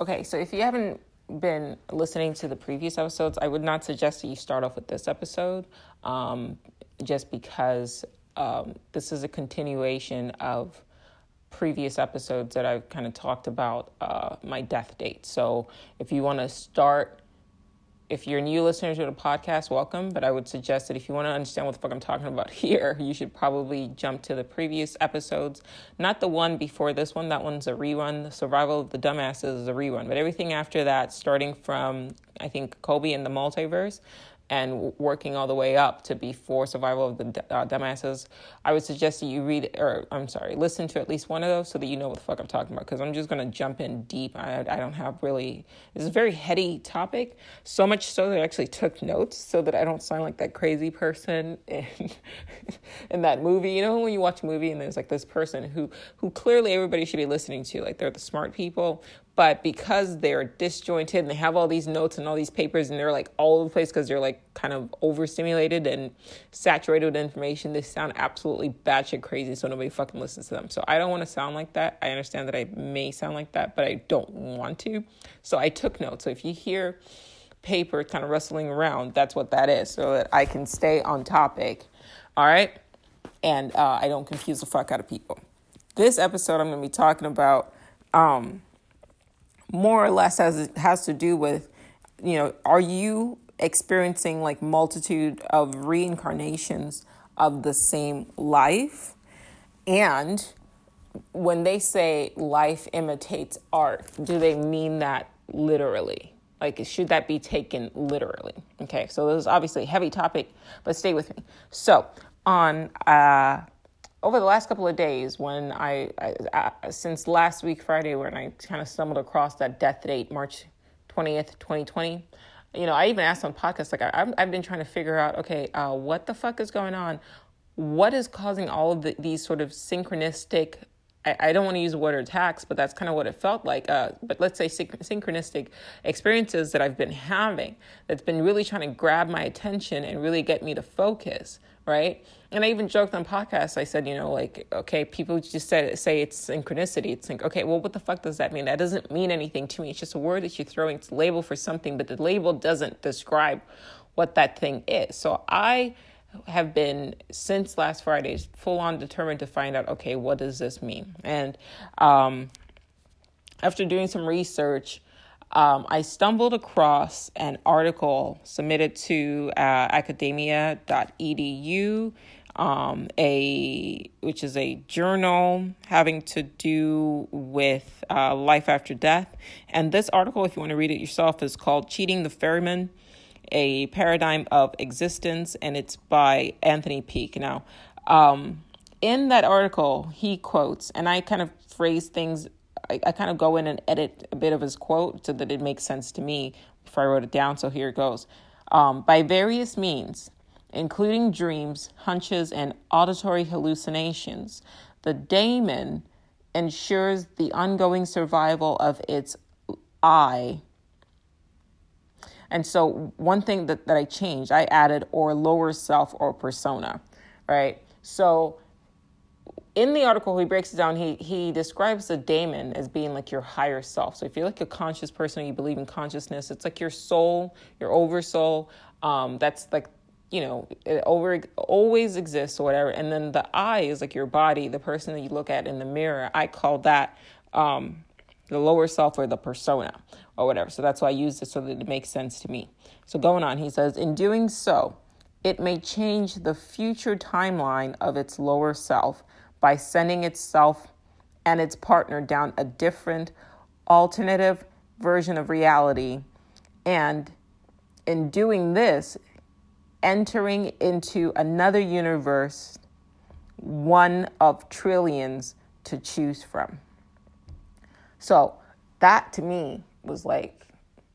Okay, so if you haven't been listening to the previous episodes, I would not suggest that you start off with this episode um, just because um, this is a continuation of previous episodes that I've kind of talked about uh, my death date. So if you want to start if you're new listeners to the podcast, welcome. But I would suggest that if you want to understand what the fuck I'm talking about here, you should probably jump to the previous episodes. Not the one before this one. That one's a rerun. The Survival of the Dumbasses is a rerun. But everything after that, starting from I think Kobe and the Multiverse, and working all the way up to before survival of the uh, dumbasses i would suggest that you read or i'm sorry listen to at least one of those so that you know what the fuck i'm talking about because i'm just to jump in deep. I, I don't have really it's a very heady topic so much so that i actually took notes so that i don't sound like that crazy person in, in that movie. You know when you watch a movie and there's like this person who who clearly everybody should be listening to like they're the smart people but because they're disjointed and they have all these notes and all these papers and they're like all over the place because they're like kind of overstimulated and saturated with information, they sound absolutely batshit crazy. So nobody fucking listens to them. So I don't want to sound like that. I understand that I may sound like that, but I don't want to. So I took notes. So if you hear paper kind of rustling around, that's what that is, so that I can stay on topic. All right. And uh, I don't confuse the fuck out of people. This episode, I'm going to be talking about. Um, more or less has has to do with you know are you experiencing like multitude of reincarnations of the same life? And when they say life imitates art do they mean that literally? Like should that be taken literally? Okay so this is obviously a heavy topic but stay with me. So on uh over the last couple of days, when I, I, I since last week Friday, when I kind of stumbled across that death date, March twentieth, twenty twenty. You know, I even asked on podcasts, like I, I've been trying to figure out, okay, uh, what the fuck is going on? What is causing all of the, these sort of synchronistic I, don't want to use the word attacks, but that's kind of what it felt like. Uh, but let's say synchronistic experiences that I've been having that's been really trying to grab my attention and really get me to focus, right? And I even joked on podcasts. I said, you know, like, okay, people just say, say it's synchronicity. It's like, okay, well, what the fuck does that mean? That doesn't mean anything to me. It's just a word that you're throwing. It's a label for something, but the label doesn't describe what that thing is. So I have been since last Friday full on determined to find out, okay, what does this mean? And um, after doing some research, um, I stumbled across an article submitted to uh, academia.edu, um, a which is a journal having to do with uh, life after death. And this article, if you want to read it yourself, is called "Cheating the Ferryman: A Paradigm of Existence," and it's by Anthony Peake. Now, um, in that article, he quotes, and I kind of phrase things I, I kind of go in and edit a bit of his quote so that it makes sense to me before I wrote it down. So here it goes. Um, by various means, including dreams, hunches, and auditory hallucinations, the daemon ensures the ongoing survival of its I. And so, one thing that, that I changed, I added or lower self or persona, right? So, in the article he breaks it down he he describes the daemon as being like your higher self. So if you're like a conscious person or you believe in consciousness it's like your soul your oversoul um, that's like you know it over always exists or whatever. And then the eye is like your body the person that you look at in the mirror. I call that um, the lower self or the persona or whatever. So that's why i use this so that it makes sense to me. So going on he says in doing so it may change the future timeline of its lower self by sending itself and its partner down a different alternative version of reality. And in doing this, entering into another universe, one of trillions to choose from. So that to me was like,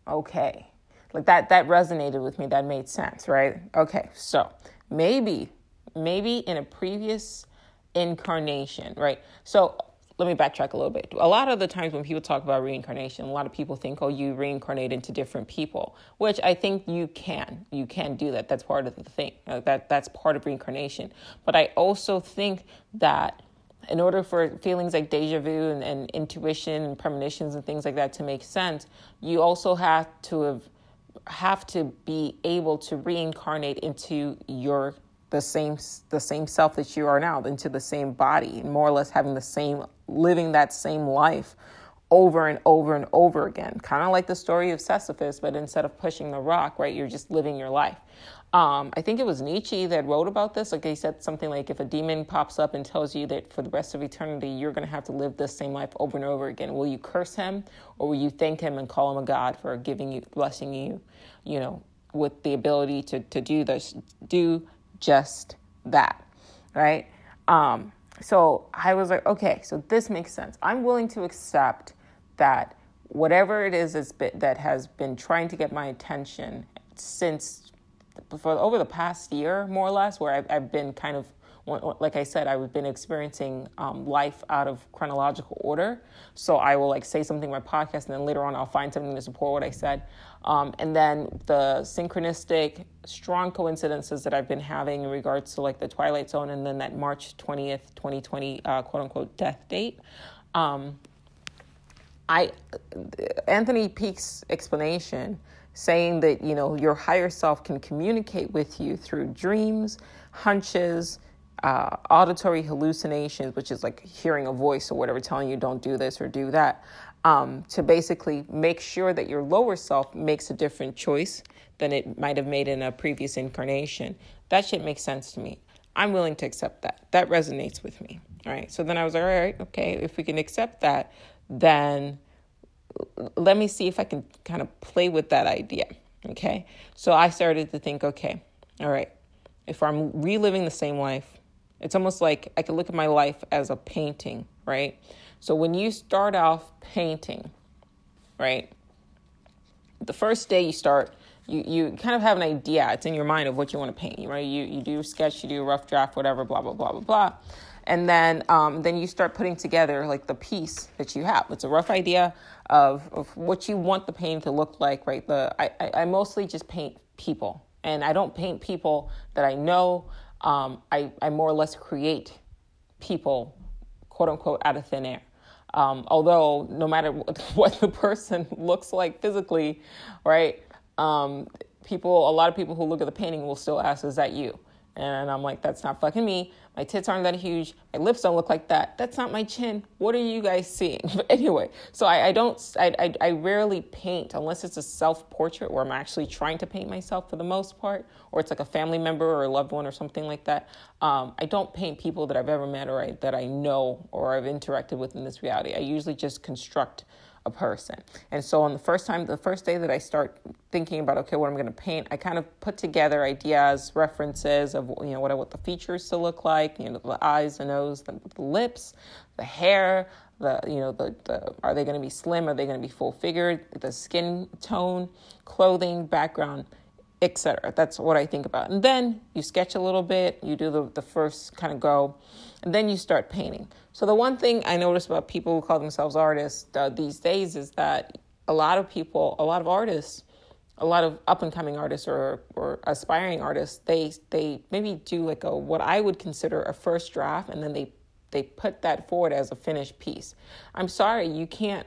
okay. Like that that resonated with me. That made sense, right? Okay. So maybe maybe in a previous incarnation, right? So let me backtrack a little bit. A lot of the times when people talk about reincarnation, a lot of people think, oh, you reincarnate into different people, which I think you can. You can do that. That's part of the thing. That that's part of reincarnation. But I also think that in order for feelings like deja vu and, and intuition and premonitions and things like that to make sense, you also have to have have to be able to reincarnate into your the same the same self that you are now into the same body more or less having the same living that same life over and over and over again. Kind of like the story of sisyphus but instead of pushing the rock right you're just living your life. Um, i think it was nietzsche that wrote about this. Like he said something like if a demon pops up and tells you that for the rest of eternity you're going to have to live this same life over and over again will you curse him or will you thank him and call him a god for giving you blessing you you know with the ability to, to do this do just that, right? Um, so I was like, okay, so this makes sense. I'm willing to accept that whatever it is that has been trying to get my attention since for over the past year, more or less, where I've, I've been kind of like I said, I've been experiencing um, life out of chronological order. So I will like say something in my podcast, and then later on I'll find something to support what I said. Um, and then the synchronistic, strong coincidences that I've been having in regards to like the Twilight Zone, and then that March twentieth, twenty twenty, uh, quote unquote death date. Um, I Anthony Peake's explanation saying that you know your higher self can communicate with you through dreams, hunches, uh, auditory hallucinations, which is like hearing a voice or whatever telling you don't do this or do that, um, to basically make sure that your lower self makes a different choice than it might have made in a previous incarnation. That shit makes sense to me. I'm willing to accept that. That resonates with me. All right. So then I was like, all right, okay, if we can accept that, then let me see if I can kind of play with that idea. Okay. So I started to think, okay, all right, if I'm reliving the same life, it's almost like I could look at my life as a painting, right? So when you start off painting, right? The first day you start, you, you kind of have an idea. It's in your mind of what you want to paint, right? You, you do sketch, you do a rough draft, whatever, blah, blah, blah, blah, blah. And then, um, then you start putting together like the piece that you have. It's a rough idea of, of what you want the painting to look like, right? The, I, I, I mostly just paint people and I don't paint people that I know um, I, I more or less create people, quote unquote, out of thin air. Um, although, no matter what the person looks like physically, right, um, people, a lot of people who look at the painting will still ask, Is that you? And I'm like, That's not fucking me. My tits aren't that huge. My lips don't look like that. That's not my chin. What are you guys seeing? But anyway, so I, I don't, I, I, I rarely paint unless it's a self portrait where I'm actually trying to paint myself for the most part, or it's like a family member or a loved one or something like that. Um, I don't paint people that I've ever met or I, that I know or I've interacted with in this reality. I usually just construct a person. And so on the first time, the first day that I start thinking about, okay, what I'm going to paint, I kind of put together ideas, references of, you know, what I want the features to look like, you know, the eyes, the nose, the, the lips, the hair, the, you know, the, the are they going to be slim? Are they going to be full figured? The skin tone, clothing, background, etc. That's what I think about. And then you sketch a little bit, you do the, the first kind of go, and then you start painting. So the one thing I notice about people who call themselves artists uh, these days is that a lot of people, a lot of artists, a lot of up and coming artists or, or aspiring artists, they they maybe do like a what I would consider a first draft, and then they they put that forward as a finished piece. I'm sorry, you can't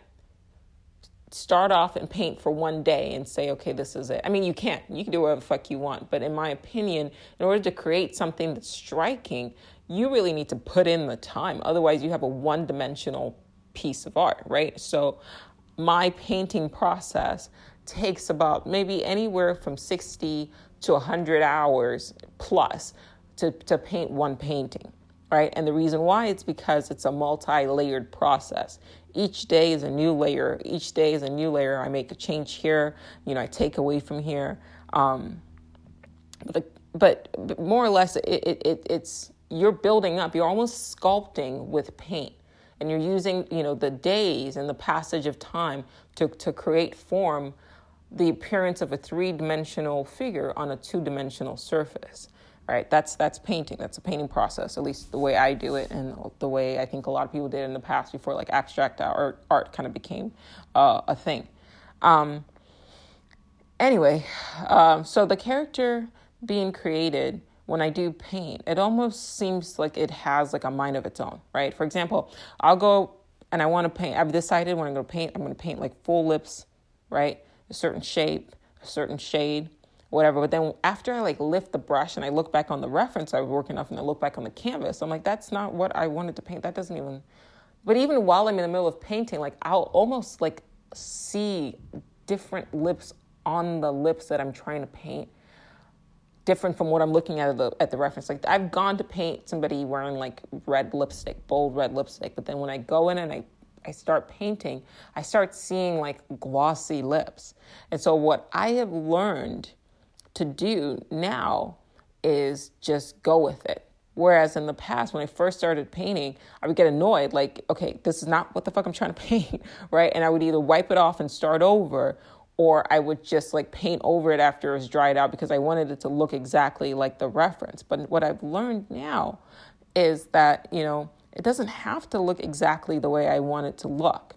start off and paint for one day and say, okay, this is it. I mean, you can't. You can do whatever the fuck you want. But in my opinion, in order to create something that's striking, you really need to put in the time. Otherwise, you have a one dimensional piece of art, right? So, my painting process takes about maybe anywhere from 60 to 100 hours plus to, to paint one painting, right? And the reason why it's because it's a multi layered process. Each day is a new layer. Each day is a new layer. I make a change here, you know, I take away from here. Um, but, but more or less, it, it, it, it's you're building up. You're almost sculpting with paint, and you're using you know the days and the passage of time to to create form, the appearance of a three dimensional figure on a two dimensional surface right that's that's painting that's a painting process at least the way i do it and the way i think a lot of people did in the past before like abstract art art kind of became uh, a thing um, anyway um, so the character being created when I do paint, it almost seems like it has like a mind of its own, right? For example, I'll go and I want to paint. I've decided when I'm going to paint, I'm going to paint like full lips, right? A certain shape, a certain shade, whatever. But then after I like lift the brush and I look back on the reference I was working off and I look back on the canvas, I'm like, that's not what I wanted to paint. That doesn't even. But even while I'm in the middle of painting, like I'll almost like see different lips on the lips that I'm trying to paint different from what I'm looking at the, at the reference. Like I've gone to paint somebody wearing like red lipstick, bold red lipstick, but then when I go in and I I start painting, I start seeing like glossy lips. And so what I have learned to do now is just go with it. Whereas in the past, when I first started painting, I would get annoyed, like, okay, this is not what the fuck I'm trying to paint, right? And I would either wipe it off and start over, or I would just like paint over it after it was dried out because I wanted it to look exactly like the reference. But what I've learned now is that, you know, it doesn't have to look exactly the way I want it to look,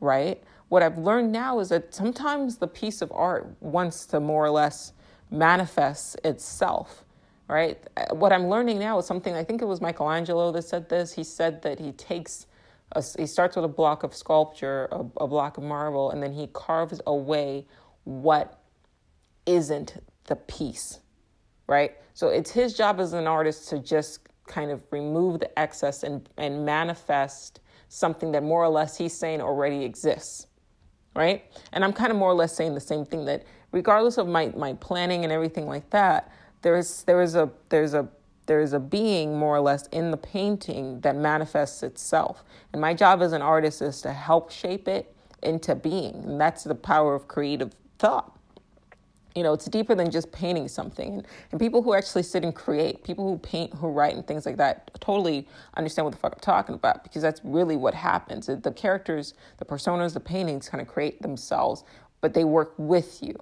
right? What I've learned now is that sometimes the piece of art wants to more or less manifest itself, right? What I'm learning now is something, I think it was Michelangelo that said this. He said that he takes a, he starts with a block of sculpture, a, a block of marble, and then he carves away what isn't the piece, right? So it's his job as an artist to just kind of remove the excess and, and manifest something that more or less he's saying already exists, right? And I'm kind of more or less saying the same thing that regardless of my, my planning and everything like that, there's there is a there's a there's a being more or less in the painting that manifests itself. And my job as an artist is to help shape it into being. And that's the power of creative thought. You know, it's deeper than just painting something. And people who actually sit and create, people who paint, who write, and things like that, totally understand what the fuck I'm talking about because that's really what happens. The characters, the personas, the paintings kind of create themselves, but they work with you,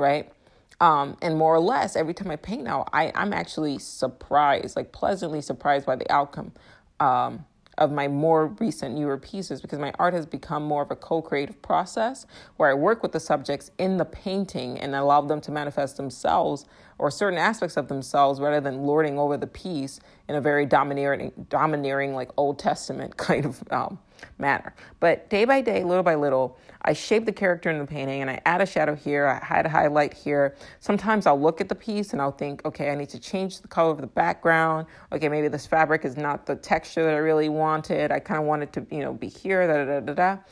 right? Um, and more or less, every time I paint now, I, I'm actually surprised, like pleasantly surprised by the outcome um, of my more recent, newer pieces because my art has become more of a co creative process where I work with the subjects in the painting and allow them to manifest themselves or certain aspects of themselves rather than lording over the piece in a very domineering, domineering like Old Testament kind of um, manner. But day by day, little by little, I shape the character in the painting and I add a shadow here, I add a highlight here. Sometimes I'll look at the piece and I'll think, okay, I need to change the color of the background. Okay, maybe this fabric is not the texture that I really wanted. I kind of want it to, you know, be here, da da da da.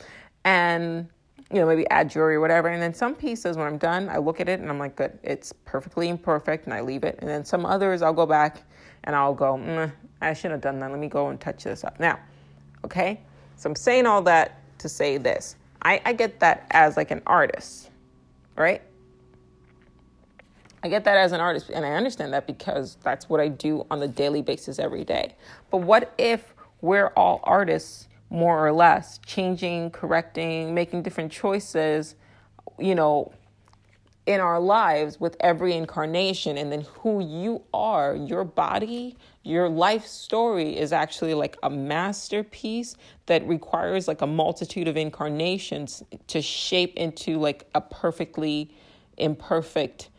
And you know, maybe add jewelry or whatever. And then some pieces, when I'm done, I look at it and I'm like, good, it's perfectly imperfect, and I leave it. And then some others, I'll go back and I'll go, mm, I shouldn't have done that. Let me go and touch this up. Now, okay, so I'm saying all that to say this. I, I get that as like an artist, right? I get that as an artist, and I understand that because that's what I do on a daily basis every day. But what if we're all artists, more or less, changing, correcting, making different choices, you know, in our lives with every incarnation. And then who you are your body your life story is actually like a masterpiece that requires like a multitude of incarnations to shape into like a perfectly imperfect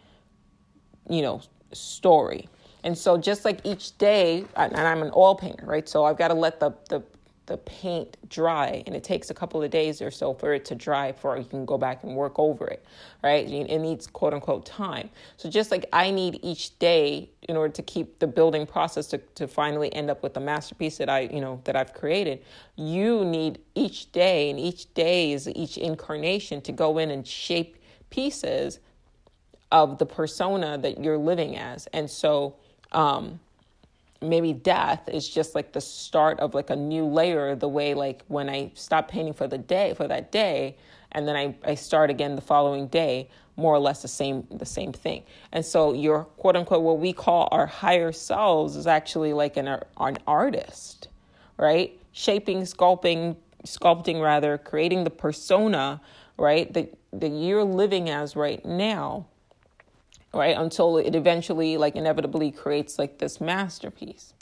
you know story. And so just like each day and i'm an oil painter right? So i've got to let the the the paint dry and it takes a couple of days or so for it to dry before you can go back and work over it right? It needs quote unquote time. So just like i need each day in order to keep the building process to, to finally end up with the masterpiece that i you know that i've created you need each day and each day is each incarnation to go in and shape pieces of the persona that you're living as. And so um maybe death is just like the start of like a new layer the way like when i stop painting for the day for that day and then I, I start again the following day more or less the same the same thing. And so your quote unquote what we call our higher selves is actually like an, an artist right? Shaping sculpting sculpting rather creating the persona right that that you're living as right now right? Until it eventually, like, inevitably creates like this masterpiece,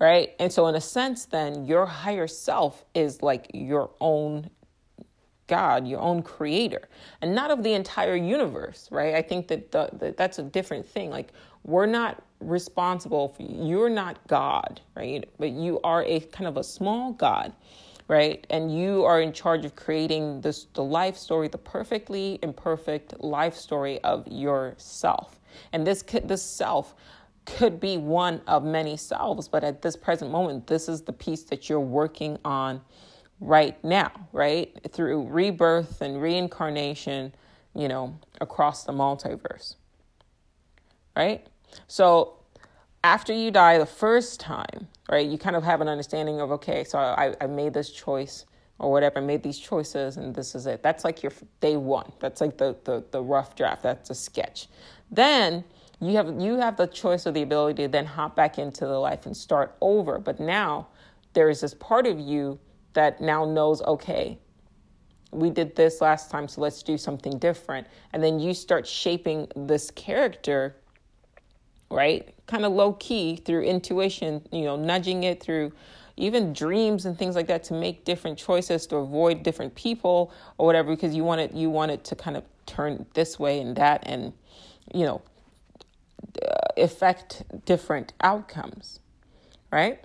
right? And so, in a sense, then your higher self is like your own God, your own creator, and not of the entire universe, right? I think that the, the, that's a different thing. Like, we're not responsible for you're not God, right? But you are a kind of a small God, right? And you are in charge of creating this the life story, the perfectly imperfect life story of yourself. And this could, this self could be one of many selves, but at this present moment, this is the piece that you're working on right now, right? Through rebirth and reincarnation, you know, across the multiverse. Right? So after you die the first time, right, you kind of have an understanding of, okay, so I, I made this choice or whatever, I made these choices and this is it. That's like your day one. That's like the, the, the rough draft. That's a sketch. Then you have you have the choice or the ability to then hop back into the life and start over. But now there is this part of you that now knows, okay, we did this last time, so let's do something different. And then you start shaping this character, right? Kind of low key through intuition, you know, nudging it through even dreams and things like that to make different choices to avoid different people or whatever because you want it you want it to kind of turn this way and that and you know uh, affect different outcomes, right?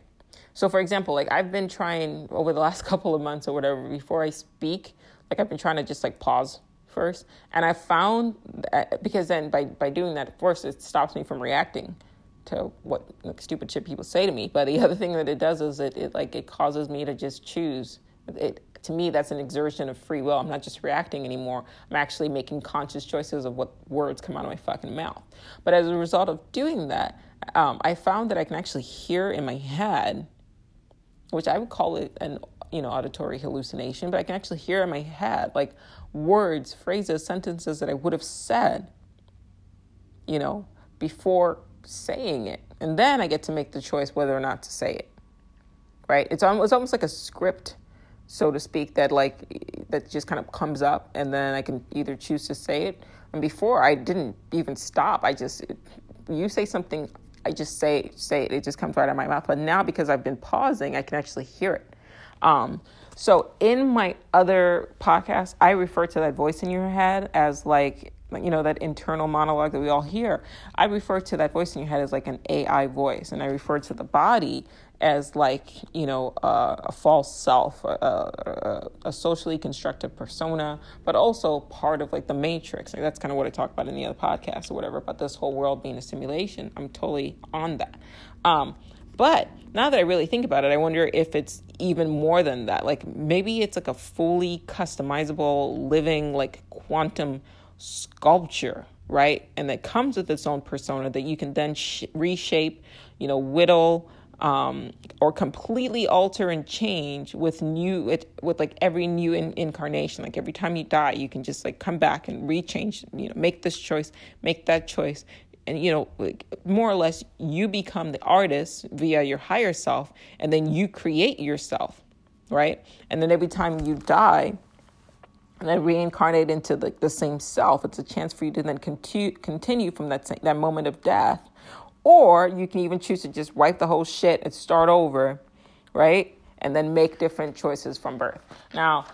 So, for example, like I've been trying over the last couple of months or whatever, before I speak, like I've been trying to just like pause first. And I found that, because then by, by doing that, first, it stops me from reacting to what like, stupid shit people say to me. But the other thing that it does is it, it like it causes me to just choose. It to me that's an exertion of free will. I'm not just reacting anymore. I'm actually making conscious choices of what words come out of my fucking mouth. But as a result of doing that, um, I found that I can actually hear in my head, which I would call it an you know auditory hallucination, but I can actually hear in my head like words, phrases, sentences that I would have said, you know, before saying it, and then I get to make the choice whether or not to say it. Right? It's almost, it's almost like a script so to speak, that like that just kind of comes up, and then I can either choose to say it. And before, I didn't even stop. I just you say something, I just say say it. It just comes right out of my mouth. But now, because I've been pausing, I can actually hear it. Um, so in my other podcast, I refer to that voice in your head as like you know that internal monologue that we all hear. I refer to that voice in your head as like an AI voice, and I refer to the body as like you know uh, a false self, a, a, a, socially constructed persona, but also part of like the matrix. Like, that's kind of what I talk about in the other podcast or whatever about this whole world being a simulation. I'm totally on that. Um, but now that I really think about it, I wonder if it's even more than that. Like maybe it's like a fully customizable, living like quantum sculpture, right? And that comes with its own persona that you can then sh- reshape, you know, whittle um, or completely alter and change with new with, with like every new in, incarnation like every time you die you can just like come back and rechange you know make this choice make that choice and you know like, more or less you become the artist via your higher self and then you create yourself right and then every time you die and then reincarnate into the, the same self it's a chance for you to then continue continue from that that moment of death or you can even choose to just wipe the whole shit and start over, right? And then make different choices from birth. Now,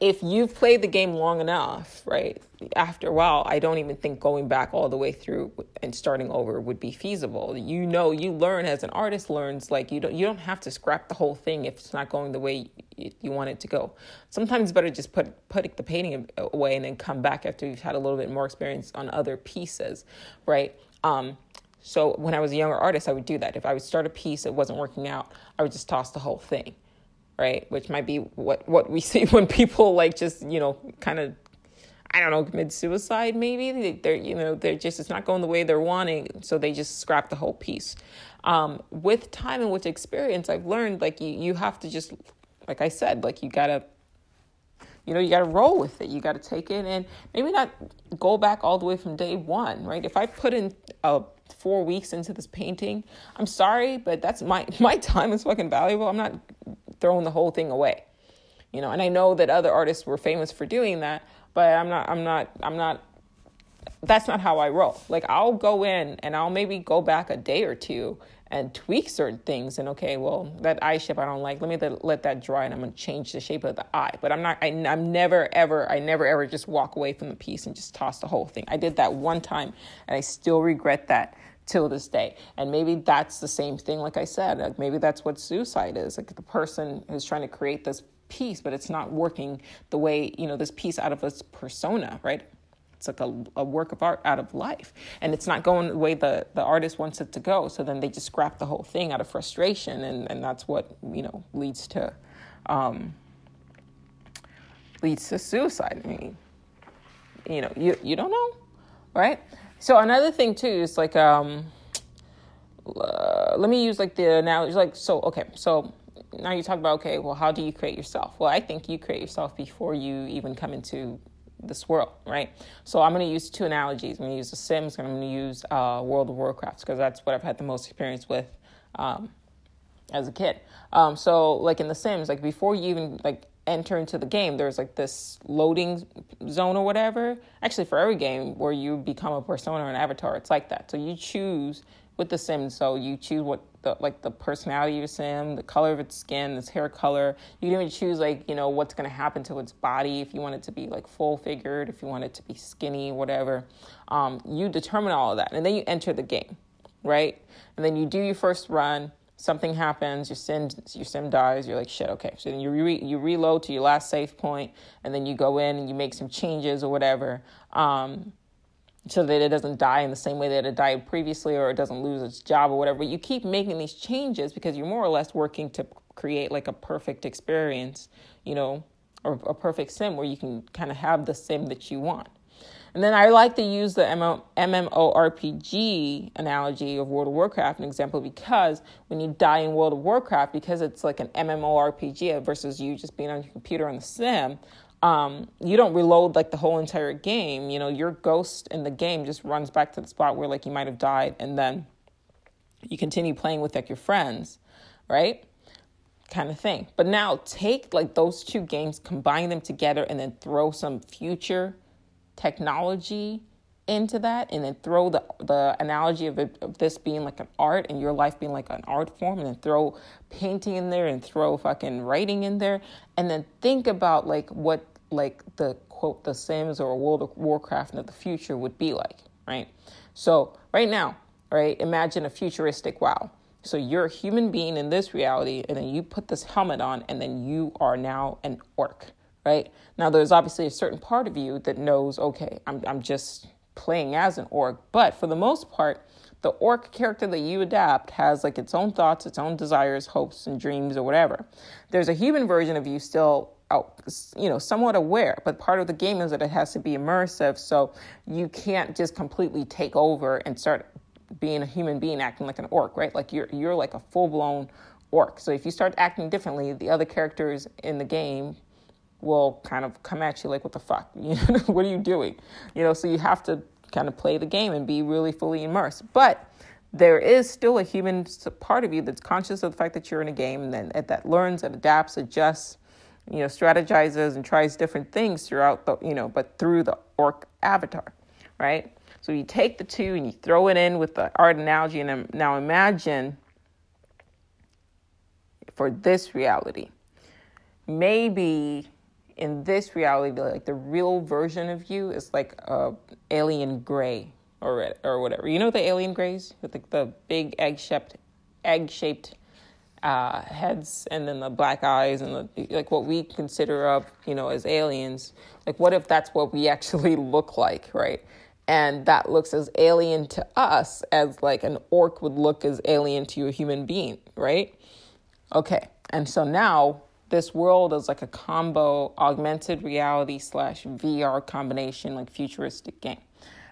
if you've played the game long enough, right, after a while, I don't even think going back all the way through and starting over would be feasible. You know, you learn as an artist learns, like you don't you don't have to scrap the whole thing if it's not going the way you want it to go. Sometimes it's better just put put the painting away and then come back after you've had a little bit more experience on other pieces, right? Um, so when I was a younger artist, I would do that. If I would start a piece that wasn't working out, I would just toss the whole thing, right? Which might be what what we see when people like just you know kind of I don't know commit suicide. Maybe they're you know they're just it's not going the way they're wanting, so they just scrap the whole piece. Um, with time and with experience, I've learned like you you have to just like I said, like you gotta you know you got to roll with it you got to take it and maybe not go back all the way from day one right if i put in a four weeks into this painting. I'm sorry, but that's my my time is fucking valuable. I'm not throwing the whole thing away. You know, and I know that other artists were famous for doing that, but I'm not I'm not I'm not that's not how I roll. Like I'll go in and I'll maybe go back a day or two and tweak certain things and okay, well that eye shape I don't like. Let me let that dry and I'm gonna change the shape of the eye. But I'm not. I, am never ever. I never ever just walk away from the piece and just toss the whole thing. I did that one time and I still regret that till this day. And maybe that's the same thing, like I said, like maybe that's what suicide is. Like the person is trying to create this piece, but it's not working the way, you know, this piece out of its persona, right? It's like a, a work of art out of life. And it's not going the way the, the artist wants it to go. So then they just scrap the whole thing out of frustration. And, and that's what, you know, leads to, um, leads to suicide. I mean, you know, you, you don't know, right? So another thing too is like, um, uh, let me use like the analogy, like, so, okay, so now you talk about, okay, well, how do you create yourself? Well, I think you create yourself before you even come into this world, right? So I'm going to use two analogies. I'm going to use The Sims and I'm going to use uh, World of Warcraft because that's what I've had the most experience with um, as a kid. Um, so like in The Sims, like before you even like enter into the game, there's like this loading zone or whatever. Actually, for every game where you become a persona or an avatar, it's like that. So you choose with the sim. So you choose what the like the personality of your sim, the color of its skin, its hair color. You can even choose like you know what's going to happen to its body if you want it to be like full figured, if you want it to be skinny, whatever. Um, you determine all of that, and then you enter the game, right? And then you do your first run. Something happens, your sim your sim dies. You're like shit. Okay, so then you re- you reload to your last save point, and then you go in and you make some changes or whatever. Um, so that it doesn't die in the same way that it died previously or it doesn't lose its job or whatever. But you keep making these changes because you're more or less working to create like a perfect experience, you know, or a perfect sim where you can kind of have the sim that you want. And then I like to use the MMORPG analogy of World of Warcraft, an example, because when you die in World of Warcraft, because it's like an MMORPG versus you just being on your computer on the sim, um, you don't reload like the whole entire game. You know, your ghost in the game just runs back to the spot where like you might have died, and then you continue playing with like your friends, right? Kind of thing. But now take like those two games, combine them together, and then throw some future technology into that and then throw the the analogy of, it, of this being like an art and your life being like an art form and then throw painting in there and throw fucking writing in there. And then think about like what like the quote the sims or world of warcraft of the future would be like right? So right now right imagine a futuristic wow. So you're a human being in this reality and then you put this helmet on and then you are now an orc right now there's obviously a certain part of you that knows okay i'm, I'm just playing as an orc, but for the most part, the orc character that you adapt has like its own thoughts, its own desires, hopes, and dreams, or whatever. There's a human version of you still out, you know, somewhat aware, but part of the game is that it has to be immersive, so you can't just completely take over and start being a human being acting like an orc, right? Like you're you're like a full blown orc. So if you start acting differently, the other characters in the game will kind of come at you like, what the fuck? You know, what are you doing? You know, so you have to kind of play the game and be really fully immersed. But there is still a human part of you that's conscious of the fact that you're in a game and then that learns and adapts, adjusts, you know, strategizes and tries different things throughout the, you know, but through the orc avatar, right? So you take the two and you throw it in with the art analogy and now imagine for this reality. Maybe in this reality, like the real version of you is like a alien gray or or whatever. You know the alien grays with the, the big egg shaped egg shaped uh, heads and then the black eyes and the, like what we consider of you know as aliens. Like what if that's what we actually look like, right? And that looks as alien to us as like an orc would look as alien to a human being, right? Okay, and so now this world is like a combo augmented reality slash VR combination, like futuristic game,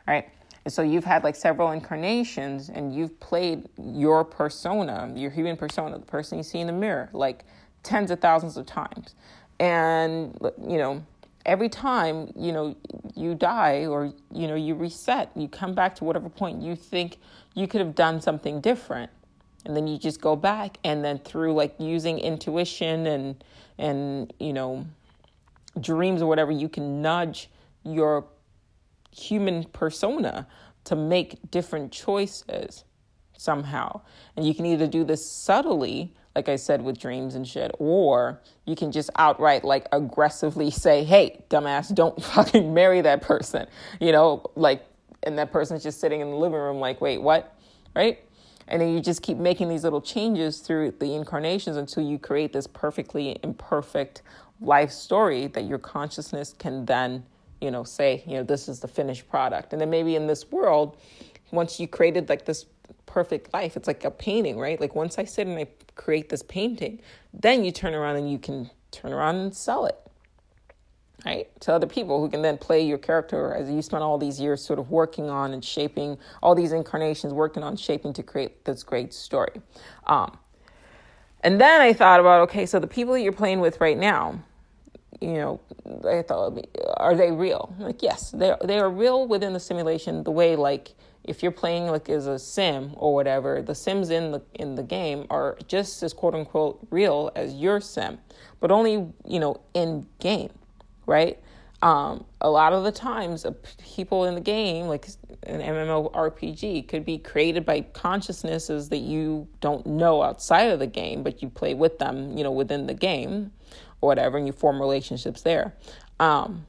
right? And so you've had like several incarnations and you've played your persona, your human persona, the person you see in the mirror, like tens of thousands of times. And, you know, every time, you know, you die or, you know, you reset, you come back to whatever point you think you could have done something different and then you just go back and then through like using intuition and and you know dreams or whatever you can nudge your human persona to make different choices somehow and you can either do this subtly like i said with dreams and shit or you can just outright like aggressively say hey dumbass don't fucking marry that person you know like and that person's just sitting in the living room like wait what right? And then you just keep making these little changes through the incarnations until you create this perfectly imperfect life story that your consciousness can then, you know, say, you know, this is the finished product. And then maybe in this world, once you created like this perfect life, it's like a painting, right? Like once I sit and I create this painting, then you turn around and you can turn around and sell it right? To other people who can then play your character as you spent all these years sort of working on and shaping all these incarnations working on shaping to create this great story. Um, and then i thought about okay so the people you're playing with right now you know i thought are they real? Like yes they they are real within the simulation the way like if you're playing like as a sim or whatever the sims in the in the game are just as quote unquote real as your sim but only you know in game right? Um, a lot of the times, uh, people in the game, like an MMORPG, could be created by consciousnesses that you don't know outside of the game, but you play with them, you know, within the game or whatever, and you form relationships there. Um,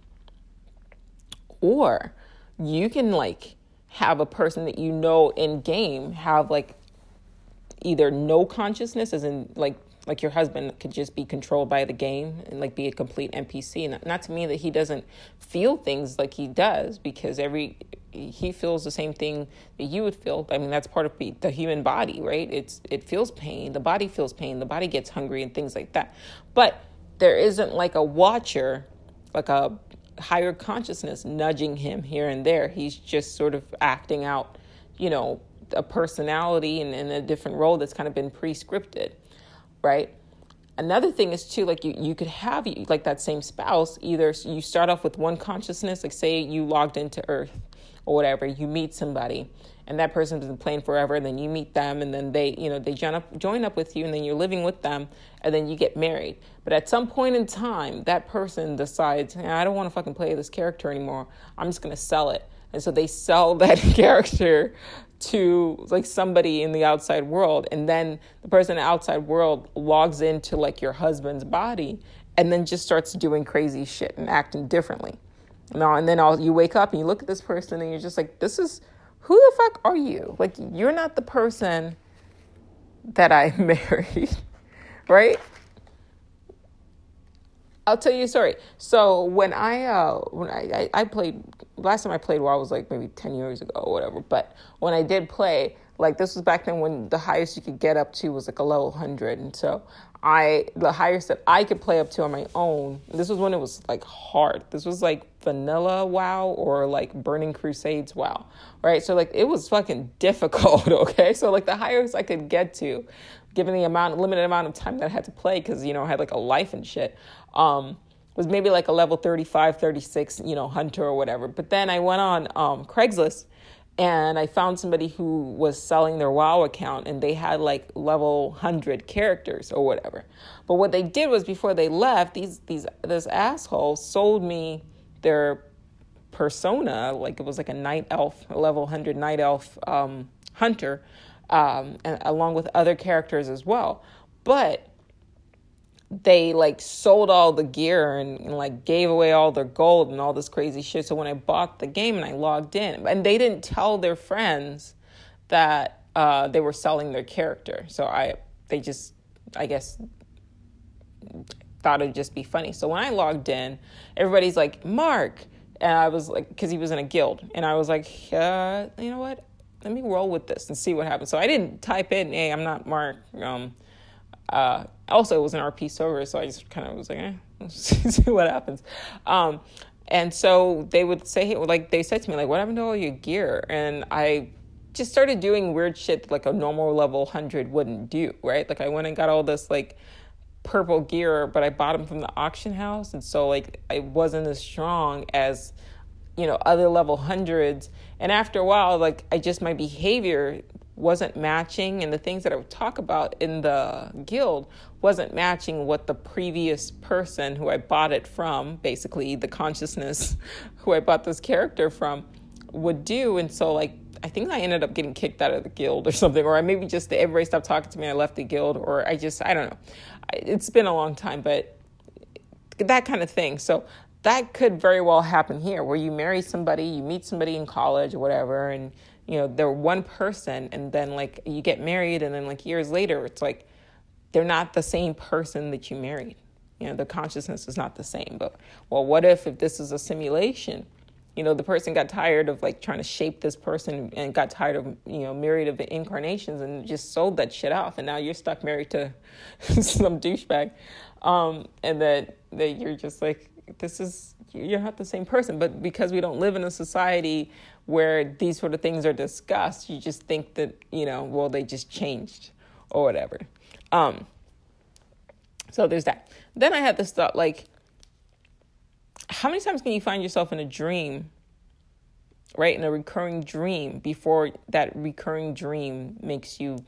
or you can like have a person that you know in game have like either no consciousness, as in like like your husband could just be controlled by the game and like be a complete npc not, not to mean that he doesn't feel things like he does because every he feels the same thing that you would feel. I mean that's part of the human body right? It's it feels pain. The body feels pain. The body gets hungry and things like that. But there isn't like a watcher like a higher consciousness nudging him here and there. He's just sort of acting out you know a personality and, and a different role that's kind of been pre-scripted right? Another thing is too, like you, you could have like that same spouse. Either you start off with one consciousness, like say you logged into Earth or whatever, you meet somebody, and that person's been playing forever, and then you meet them, and then they, you know, they join up, join up with you, and then you're living with them, and then you get married. But at some point in time, that person decides, I don't want to fucking play this character anymore. I'm just gonna sell it, and so they sell that character to like somebody in the outside world and then the person in the outside world logs into like your husband's body and then just starts doing crazy shit and acting differently. Now and then all you wake up and you look at this person and you're just like this is who the fuck are you? Like you're not the person that i married right? I'll tell you a story. So when I uh, when I, I, I played last time I played WoW was like maybe ten years ago or whatever. But when I did play, like this was back then when the highest you could get up to was like a level hundred, and so I the highest that I could play up to on my own. This was when it was like hard. This was like vanilla WoW or like Burning Crusades WoW, right? So like it was fucking difficult. Okay, so like the highest I could get to, given the amount limited amount of time that I had to play because you know I had like a life and shit um, was maybe like a level 35, 36, you know, hunter or whatever. But then I went on um, Craigslist and I found somebody who was selling their WoW account and they had like level 100 characters or whatever. But what they did was before they left, these these this asshole sold me their persona, like it was like a night elf, a level 100 night elf um, hunter, um, and along with other characters as well. But they like sold all the gear and, and, like gave away all their gold and all this crazy shit. So when I bought the game and I logged in, and they didn't tell their friends that uh, they were selling their character. So I, they just, I guess, thought it'd just be funny. So when I logged in, everybody's like, Mark. And I was like, because he was in a guild. And I was like, uh, you know what? Let me roll with this and see what happens. So I didn't type in, hey, I'm not Mark. Um, uh, also, it was an RP server, so I just kind of was like, eh, see what happens. Um, and so they would say, like, they said to me, like, what happened to all your gear? And I just started doing weird shit that, like, a normal level 100 wouldn't do, right? Like, I went and got all this, like, purple gear, but I bought them from the auction house. And so, like, I wasn't as strong as, you know, other level hundreds. And after a while, like, I just, my behavior wasn't matching and the things that I would talk about in the guild wasn't matching what the previous person who I bought it from, basically the consciousness who I bought this character from, would do. And so, like, I think I ended up getting kicked out of the guild or something, or I maybe just everybody stopped talking to me. I left the guild, or I just, I don't know. It's been a long time, but that kind of thing. So that could very well happen here, where you marry somebody, you meet somebody in college or whatever, and you know they're one person and then like you get married and then like years later it's like they're not the same person that you married. You know the consciousness is not the same but well what if if this is a simulation? You know the person got tired of like trying to shape this person and got tired of you know myriad of the incarnations and just sold that shit off and now you're stuck married to some douchebag um, and that that you're just like this is you're not the same person. But because we don't live in a society where these sort of things are discussed you just think that you know well they just changed or whatever. Um, so there's that. Then i had this thought like how many times can you find yourself in a dream right? In a recurring dream before that recurring dream makes you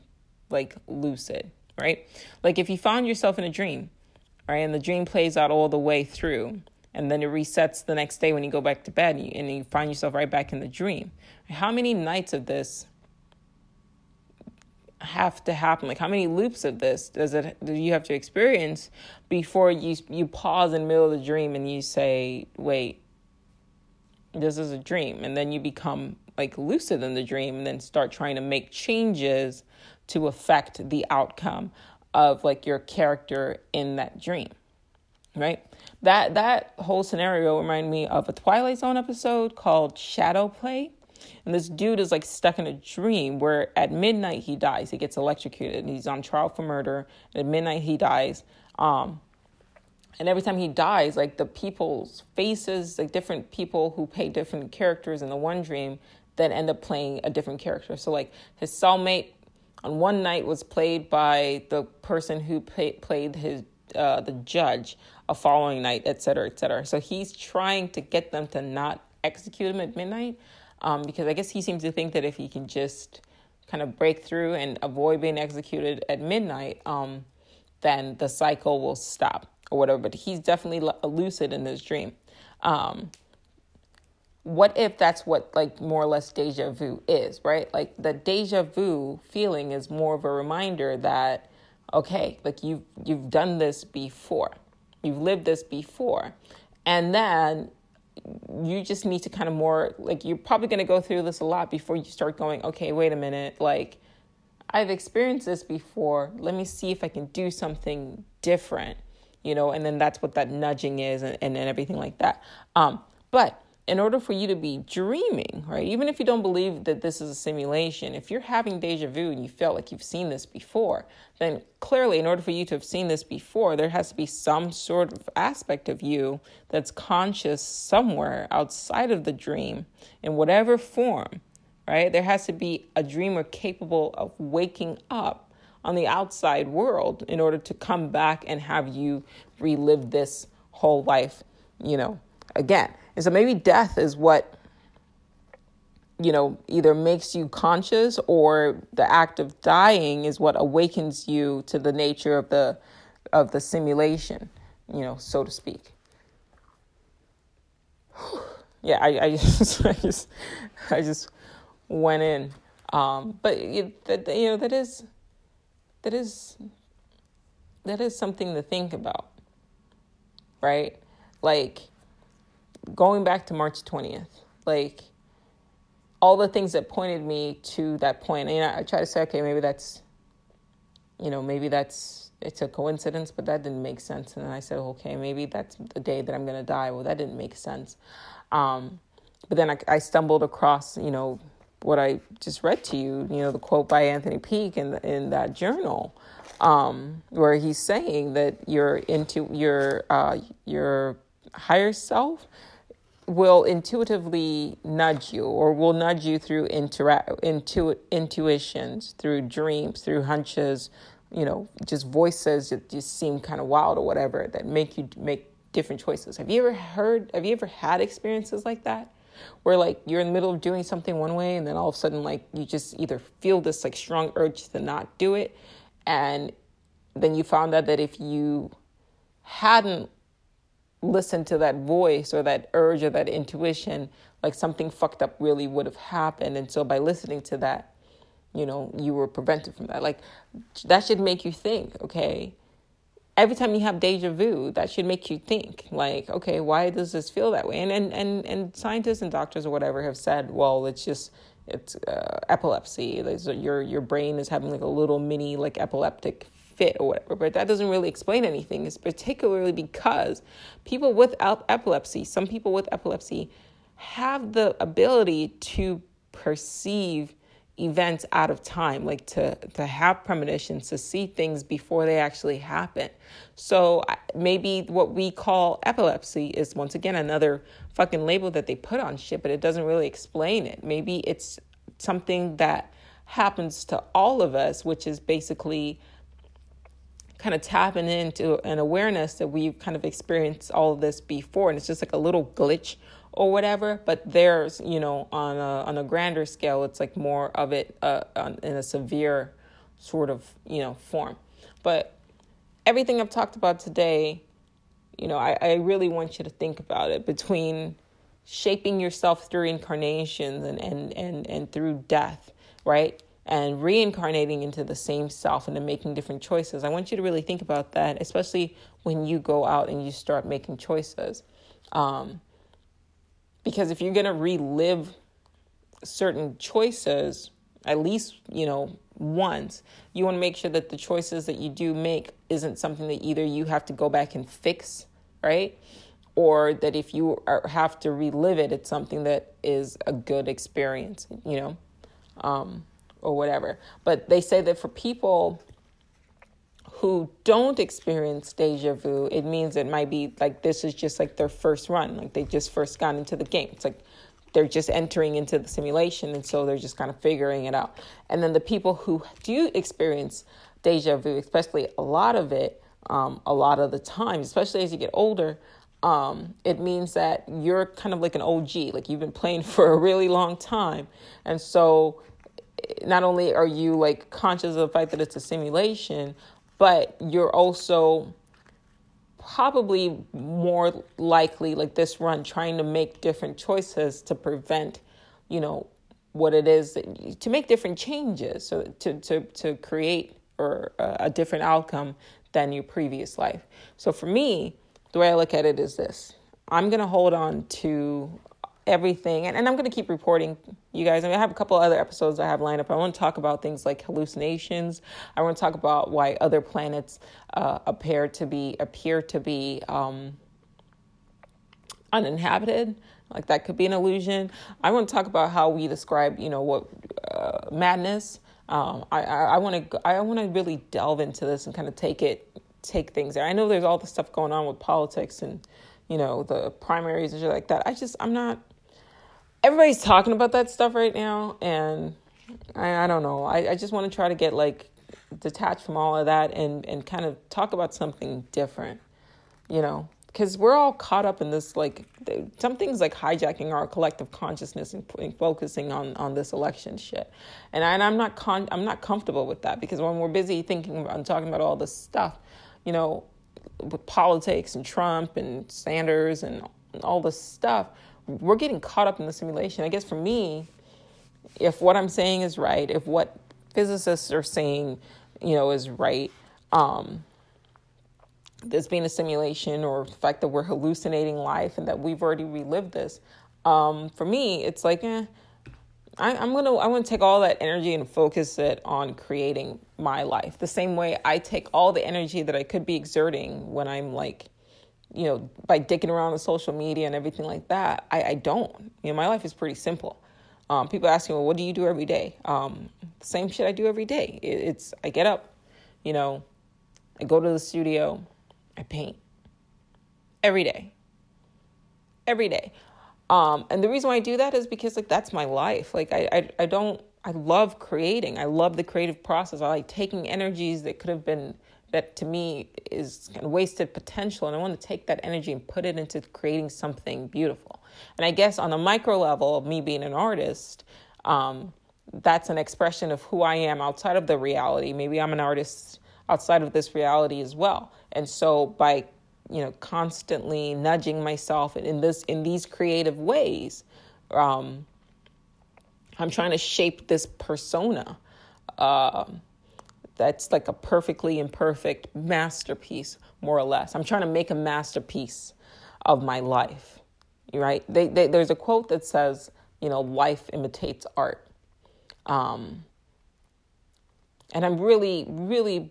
like lucid right? Like if you found yourself in a dream right and the dream plays out all the way through and then it resets the next day when you go back to bed and you, and you find yourself right back in the dream how many nights of this have to happen? Like how many loops of this does it do you have to experience before you you pause in the middle of the dream and you say, "Wait, this is a dream." And then you become like lucid in the dream and then start trying to make changes to affect the outcome of like your character in that dream. Right? That that whole scenario reminded me of a Twilight Zone episode called Shadow Play and this dude is like stuck in a dream where at midnight he dies. He gets electrocuted. And he's on trial for murder. At midnight he dies. Um, and every time he dies, like the people's faces, like different people who play different characters in the one dream, then end up playing a different character. So like his cellmate on one night was played by the person who play, played his uh, the judge a following night, et cetera, et cetera. So he's trying to get them to not execute him at midnight um, because I guess he seems to think that if he can just kind of break through and avoid being executed at midnight, um, then the cycle will stop or whatever. But he's definitely lucid in this dream. Um, what if that's what like more or less deja vu is, right? Like the deja vu feeling is more of a reminder that okay, like you've you've done this before, you've lived this before, and then you just need to kind of more like you're probably going to go through this a lot before you start going okay wait a minute like i've experienced this before. Let me see if i can do something different you know and then that's what that nudging is and, and, and everything like that. Um, but in order for you to be dreaming, right? Even if you don't believe that this is a simulation, if you're having deja vu and you felt like you've seen this before, then clearly, in order for you to have seen this before, there has to be some sort of aspect of you that's conscious somewhere outside of the dream in whatever form, right? There has to be a dreamer capable of waking up on the outside world in order to come back and have you relive this whole life, you know, again. And so maybe death is what, you know, either makes you conscious or the act of dying is what awakens you to the nature of the of the simulation, you know, so to speak. yeah, I, I just I just I just went in. Um, but that, you know that is that is that is something to think about, right? Like going back to March 20th, like all the things that pointed me to that point. And you know, I try to say, okay, maybe that's, you know, maybe that's it's a coincidence, but that didn't make sense. And then I said, okay, maybe that's the day that I'm gonna die. Well, that didn't make sense. Um, but then I, I stumbled across, you know, what I just read to you, you know, the quote by Anthony Peake in in that journal, um, where he's saying that you're into your uh, your higher self will intuitively nudge you or will nudge you through intera- intu- intuitions, through dreams, through hunches, you know, just voices that just seem kind of wild or whatever that make you make different choices. Have you ever heard, have you ever had experiences like that? Where like you're in the middle of doing something one way and then all of a sudden like you just either feel this like strong urge to not do it and then you found out that if you hadn't listen to that voice or that urge or that intuition, like something fucked up really would have happened. And so by listening to that, you know, you were prevented from that. Like that should make you think, okay, every time you have deja vu, that should make you think, like, okay, why does this feel that way? And and and, and scientists and doctors or whatever have said, well, it's just it's uh, epilepsy. Your your brain is having like a little mini like epileptic fit or whatever. But that doesn't really explain anything. It's particularly because people with epilepsy, some people with epilepsy, have the ability to perceive events out of time, like to to have premonitions, to see things before they actually happen. So maybe what we call epilepsy is once again another fucking label that they put on shit, but it doesn't really explain it. Maybe it's something that happens to all of us, which is basically kind of tapping into an awareness that we've kind of experienced all of this before, and it's just like a little glitch or whatever. But there's, you know, on a on a grander scale, it's like more of it uh, in a severe sort of, you know, form. But everything I've talked about today, you know, I, I really want you to think about it between shaping yourself through incarnations and and and, and through death, right? And reincarnating into the same self and then making different choices. I want you to really think about that, especially when you go out and you start making choices. Um, because if you're going to relive certain choices, at least, you know, once, you want to make sure that the choices that you do make isn't something that either you have to go back and fix, right? Or that if you are, have to relive it, it's something that is a good experience, you know, um, or whatever. But they say that for people who don't experience deja vu, it means it might be like this is just like their first run, like they just first got into the game. It's like they're just entering into the simulation, and so they're just kind of figuring it out. And then the people who do experience deja vu, especially a lot of it, um, a lot of the time, especially as you get older, um, it means that you're kind of like an OG, like you've been playing for a really long time, and so not only are you like conscious of the fact that it's a simulation, but you're also probably more likely like this run trying to make different choices to prevent you know what it is to make different changes so to to to create or uh, a different outcome than your previous life. So for me the way i look at it is this. I'm going to hold on to everything. And, and I'm going to keep reporting you guys. I, mean, I have a couple other episodes I have lined up. I want to talk about things like hallucinations. I want to talk about why other planets uh, appear to be appear to be um, uninhabited. Like that could be an illusion. I want to talk about how we describe, you know, what uh, madness. Um, I want to I want to really delve into this and kind of take it take things there. I know there's all the stuff going on with politics and you know the primaries and shit like that. I just I'm not everybody's talking about that stuff right now, and I, I don't know. I, I just want to try to get like detached from all of that and and kind of talk about something different, you know, because we're all caught up in this like some things like hijacking our collective consciousness and, and focusing on on this election shit, and, I, I'm not con- I'm not comfortable with that because when we're busy thinking and talking about all this stuff, you know, with politics and Trump and Sanders and all this stuff we're getting caught up in the simulation. I guess for me, if what I'm saying is right, if what physicists are saying, you know, is right, um, this being a simulation or the fact that we're hallucinating life and that we've already relived this, um, for me, it's like, eh, I, I'm gonna I want to take all that energy and focus it on creating my life. The same way I take all the energy that I could be exerting when I'm like you know, by dicking around on social media and everything like that. I, I don't. You know, my life is pretty simple. Um, people ask me, well, what do you do every day? Um, same shit I do every day. It, it's I get up, you know, I go to the studio, I paint every day, every day. Um, and the reason why I do that is because like that's my life. Like I, I, I don't. I love creating. I love the creative process. I like taking energies that could have been that to me is kind of wasted potential and i want to take that energy and put it into creating something beautiful. And i guess on a micro level of me being an artist um, that's an expression of who i am outside of the reality. Maybe i'm an artist outside of this reality as well. And so by you know constantly nudging myself in this in these creative ways um, i'm trying to shape this persona um, that's like a perfectly imperfect masterpiece, more or less. I'm trying to make a masterpiece of my life, right? They, they, there's a quote that says, you know, life imitates art. Um, and I'm really, really,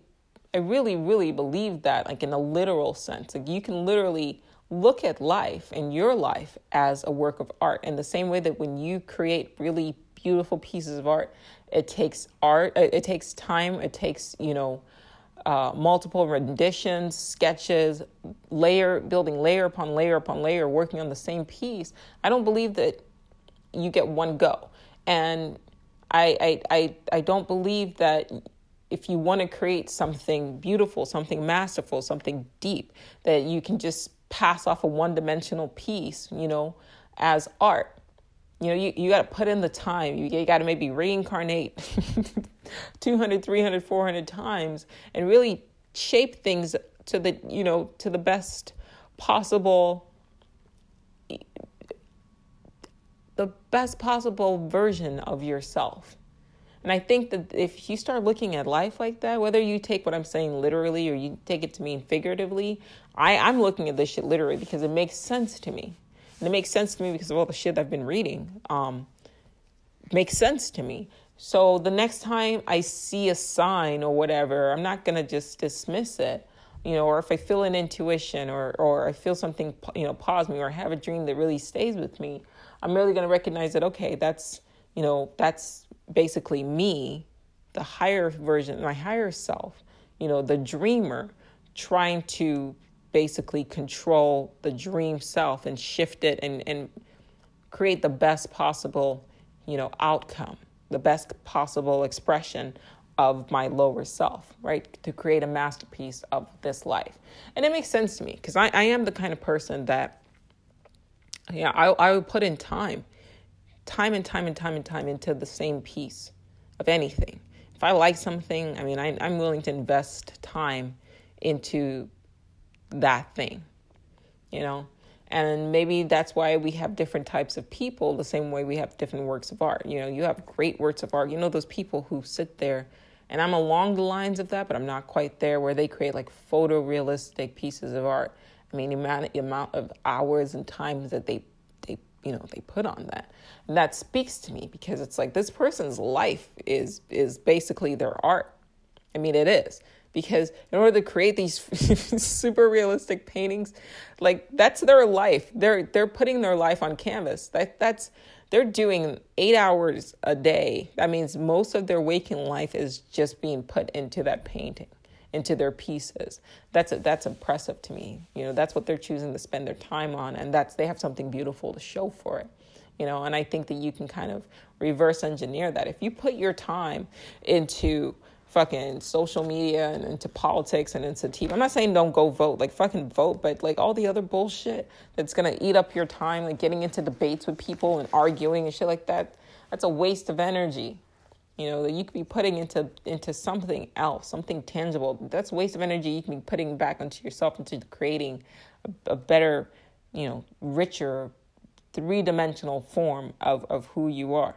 I really, really believe that, like in a literal sense. Like you can literally look at life and your life as a work of art in the same way that when you create really beautiful pieces of art, it takes art, it takes time, it takes, you know, uh, multiple renditions, sketches, layer, building layer upon layer upon layer, working on the same piece. I don't believe that you get one go. And I, I, I, I don't believe that if you want to create something beautiful, something masterful, something deep, that you can just pass off a one dimensional piece, you know, as art. You know, you, you got to put in the time. You, you got to maybe reincarnate 200, 300, 400 times and really shape things to the, you know, to the best possible the best possible version of yourself. And I think that if you start looking at life like that, whether you take what I'm saying literally or you take it to mean figuratively, I, I'm looking at this shit literally because it makes sense to me. And it makes sense to me because of all the shit I've been reading. Um, makes sense to me. So the next time I see a sign or whatever, I'm not gonna just dismiss it, you know. Or if I feel an intuition, or or I feel something, you know, pause me, or I have a dream that really stays with me, I'm really to recognize that, okay, that's, you know, that's basically me, the higher version, my higher self, you know, the dreamer trying to basically control the dream self and shift it and, and create the best possible, you know, outcome, the best possible expression of my lower self, right? To create a masterpiece of this life. And it makes sense to me because I, I am the kind of person that yeah, I, I would put in time, time and time and time and time into the same piece of anything. If I like something, I mean, I, I'm willing to invest time into that thing, you know? And maybe that's why we have different types of people, the same way we have different works of art. You know, you have great works of art. You know, those people who sit there, and I'm along the lines of that, but I'm not quite there, where they create like photorealistic pieces of art I mean, the amount, the amount of hours and times that they, they, you know, they put on that. And that speaks to me because it's like this person's life is is basically their art. I mean, it is because in order to create these super realistic paintings, like that's their life. They're they're putting their life on canvas. That that's they're doing eight hours a day. That means most of their waking life is just being put into that painting into their pieces. That's a, that's impressive to me. You know, that's what they're choosing to spend their time on, and that's they have something beautiful to show for it. You know, and I think that you can kind of reverse engineer that if you put your time into fucking social media and into politics and into TV. I'm not saying don't go vote, like fucking vote, but like all the other bullshit that's gonna eat up your time, like getting into debates with people and arguing and shit like that. That's a waste of energy you know that you could be putting into into something else something tangible that's waste of energy you can be putting back into yourself into creating a, a better you know richer three-dimensional form of of who you are